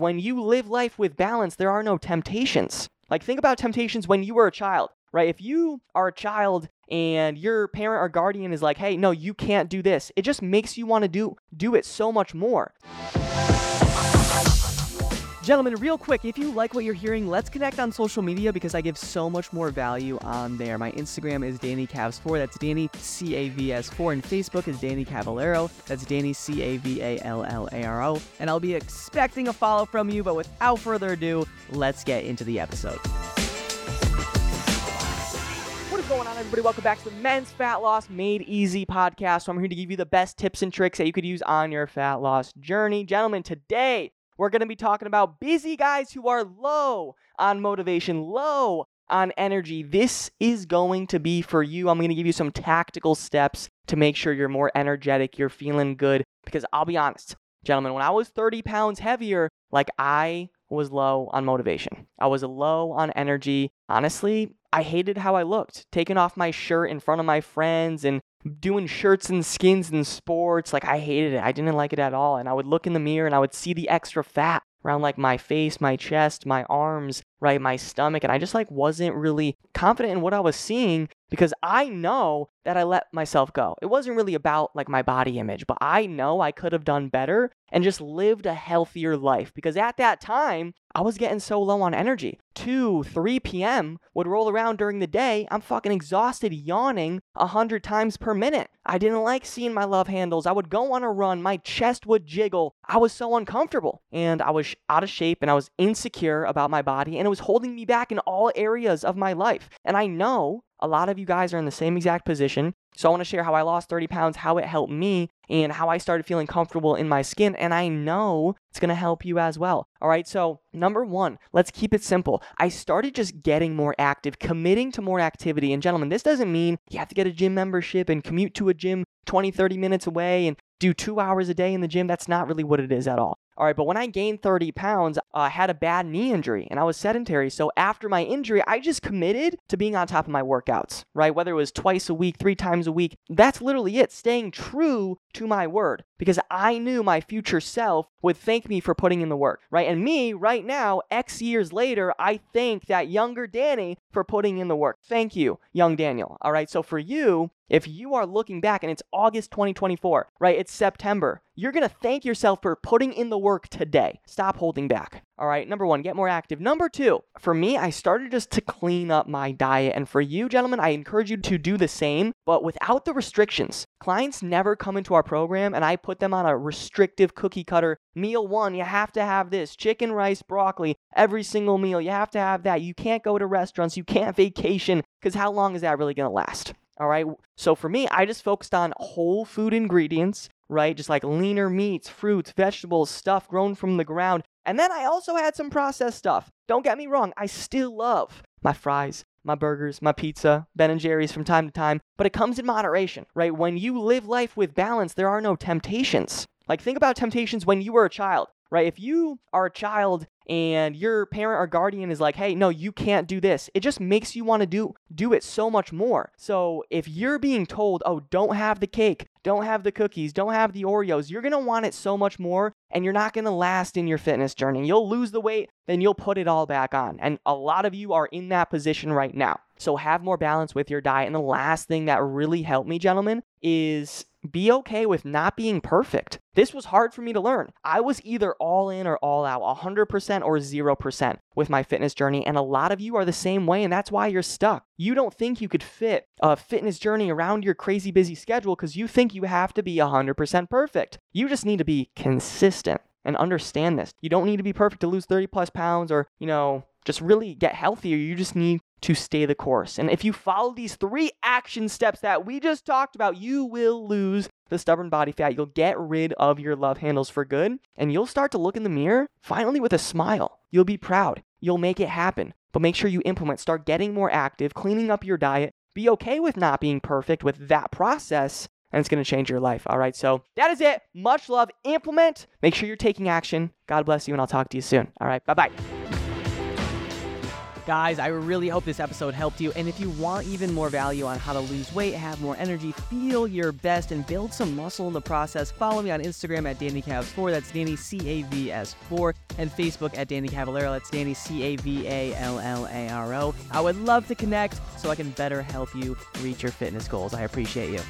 When you live life with balance, there are no temptations. Like, think about temptations when you were a child, right? If you are a child and your parent or guardian is like, hey, no, you can't do this, it just makes you want to do, do it so much more. Gentlemen, real quick, if you like what you're hearing, let's connect on social media because I give so much more value on there. My Instagram is Danny Cavs4, that's Danny C A V S 4, and Facebook is Danny Cavallaro, that's Danny C A V A L L A R O. And I'll be expecting a follow from you, but without further ado, let's get into the episode. What is going on, everybody? Welcome back to the Men's Fat Loss Made Easy podcast. So I'm here to give you the best tips and tricks that you could use on your fat loss journey. Gentlemen, today we're going to be talking about busy guys who are low on motivation, low on energy. This is going to be for you. I'm going to give you some tactical steps to make sure you're more energetic, you're feeling good. Because I'll be honest, gentlemen, when I was 30 pounds heavier, like I was low on motivation. I was low on energy. Honestly, I hated how I looked. Taking off my shirt in front of my friends and doing shirts and skins and sports. Like I hated it. I didn't like it at all. And I would look in the mirror and I would see the extra fat around like my face, my chest, my arms, right, my stomach. And I just like wasn't really confident in what I was seeing because I know that I let myself go. It wasn't really about like my body image, but I know I could have done better and just lived a healthier life because at that time, I was getting so low on energy. 2, 3 p.m. would roll around during the day. I'm fucking exhausted, yawning 100 times per minute. I didn't like seeing my love handles. I would go on a run, my chest would jiggle. I was so uncomfortable and I was out of shape and I was insecure about my body and it was holding me back in all areas of my life. And I know a lot of you guys are in the same exact position. So I want to share how I lost 30 pounds, how it helped me, and how I started feeling comfortable in my skin. And I know it's going to help you as well. All right. So, number one, let's keep it simple. I started just getting more active, committing to more activity. And, gentlemen, this doesn't mean you have to get a gym membership and commute to a gym 20, 30 minutes away and do two hours a day in the gym. That's not really what it is at all. All right, but when I gained 30 pounds, I had a bad knee injury and I was sedentary. So after my injury, I just committed to being on top of my workouts, right? Whether it was twice a week, three times a week, that's literally it, staying true to my word because I knew my future self would thank me for putting in the work, right? And me, right now, X years later, I thank that younger Danny for putting in the work. Thank you, young Daniel. All right, so for you, if you are looking back and it's August 2024, right? It's September. You're going to thank yourself for putting in the work today. Stop holding back. All right, number one, get more active. Number two, for me, I started just to clean up my diet. And for you, gentlemen, I encourage you to do the same, but without the restrictions. Clients never come into our program and I put them on a restrictive cookie cutter meal one. You have to have this chicken, rice, broccoli every single meal. You have to have that. You can't go to restaurants. You can't vacation because how long is that really going to last? All right. So for me, I just focused on whole food ingredients, right? Just like leaner meats, fruits, vegetables, stuff grown from the ground. And then I also had some processed stuff. Don't get me wrong, I still love my fries, my burgers, my pizza, Ben and Jerry's from time to time, but it comes in moderation, right? When you live life with balance, there are no temptations. Like think about temptations when you were a child right? If you are a child and your parent or guardian is like, "Hey, no, you can't do this." It just makes you want to do do it so much more. So, if you're being told, "Oh, don't have the cake, don't have the cookies, don't have the Oreos," you're going to want it so much more and you're not going to last in your fitness journey. You'll lose the weight, then you'll put it all back on. And a lot of you are in that position right now. So, have more balance with your diet. And the last thing that really helped me, gentlemen, is be okay with not being perfect. This was hard for me to learn. I was either all in or all out, 100% or 0% with my fitness journey. And a lot of you are the same way, and that's why you're stuck. You don't think you could fit a fitness journey around your crazy busy schedule because you think you have to be 100% perfect. You just need to be consistent and understand this. You don't need to be perfect to lose 30 plus pounds or, you know, just really get healthier. You just need to stay the course. And if you follow these three action steps that we just talked about, you will lose the stubborn body fat. You'll get rid of your love handles for good, and you'll start to look in the mirror finally with a smile. You'll be proud. You'll make it happen. But make sure you implement, start getting more active, cleaning up your diet. Be okay with not being perfect with that process, and it's going to change your life. All right, so that is it. Much love. Implement. Make sure you're taking action. God bless you, and I'll talk to you soon. All right, bye bye. Guys, I really hope this episode helped you. And if you want even more value on how to lose weight, have more energy, feel your best, and build some muscle in the process, follow me on Instagram at DannyCavs4. That's Danny C A V S 4. And Facebook at Danny Cavallaro. That's Danny C A V A L L A R O. I would love to connect so I can better help you reach your fitness goals. I appreciate you.